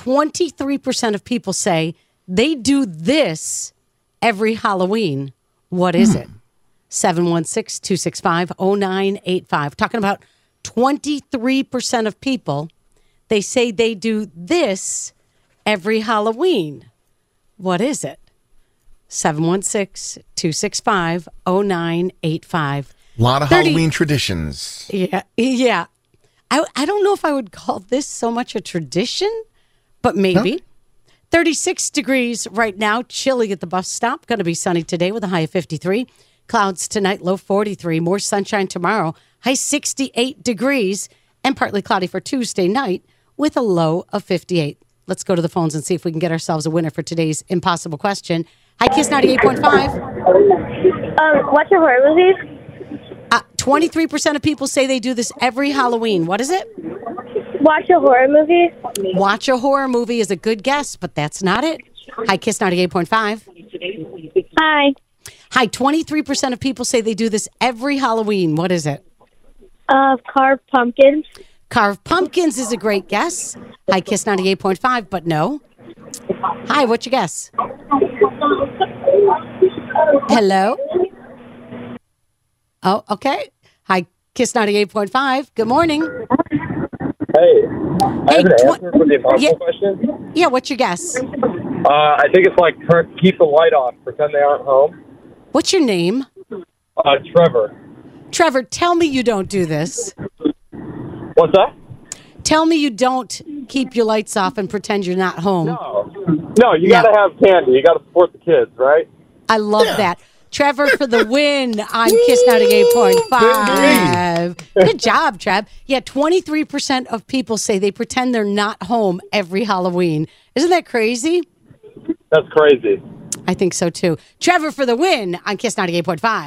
23% of people say they do this every Halloween. What is it? 716 265 0985. Talking about 23% of people, they say they do this every Halloween. What is it? 716 265 0985. A lot of 30 Halloween traditions. Yeah, yeah. I I don't know if I would call this so much a tradition, but maybe. 36 degrees right now, chilly at the bus stop. Going to be sunny today with a high of 53. Clouds tonight, low 43. More sunshine tomorrow, high 68 degrees, and partly cloudy for Tuesday night with a low of 58. Let's go to the phones and see if we can get ourselves a winner for today's impossible question. Hi, Kiss 98.5. Um, what's your horror movie? Uh, 23% of people say they do this every Halloween. What is it? Watch a horror movie. Watch a horror movie is a good guess, but that's not it. Hi, Kiss 98.5. Hi. Hi, 23% of people say they do this every Halloween. What is it? Uh, carved pumpkins. Carved pumpkins is a great guess. Hi, Kiss 98.5, but no. Hi, what's your guess? Hello? Oh, okay. Hi, Kiss 98.5. Good morning. Hey, I Hey, have an tw- answer for the impossible yeah. question. Yeah, what's your guess? Uh, I think it's like turn, keep the light off, pretend they aren't home. What's your name? Uh, Trevor, Trevor, tell me you don't do this. what's that? Tell me you don't keep your lights off and pretend you're not home. No, no, you No. gotta have candy. You gotta support the kids, right? I love that. Trevor for the win on Kiss 98.5. Good job, Trev. Yeah, 23% of people say they pretend they're not home every Halloween. Isn't that crazy? That's crazy. I think so too. Trevor for the win on Kiss 98.5.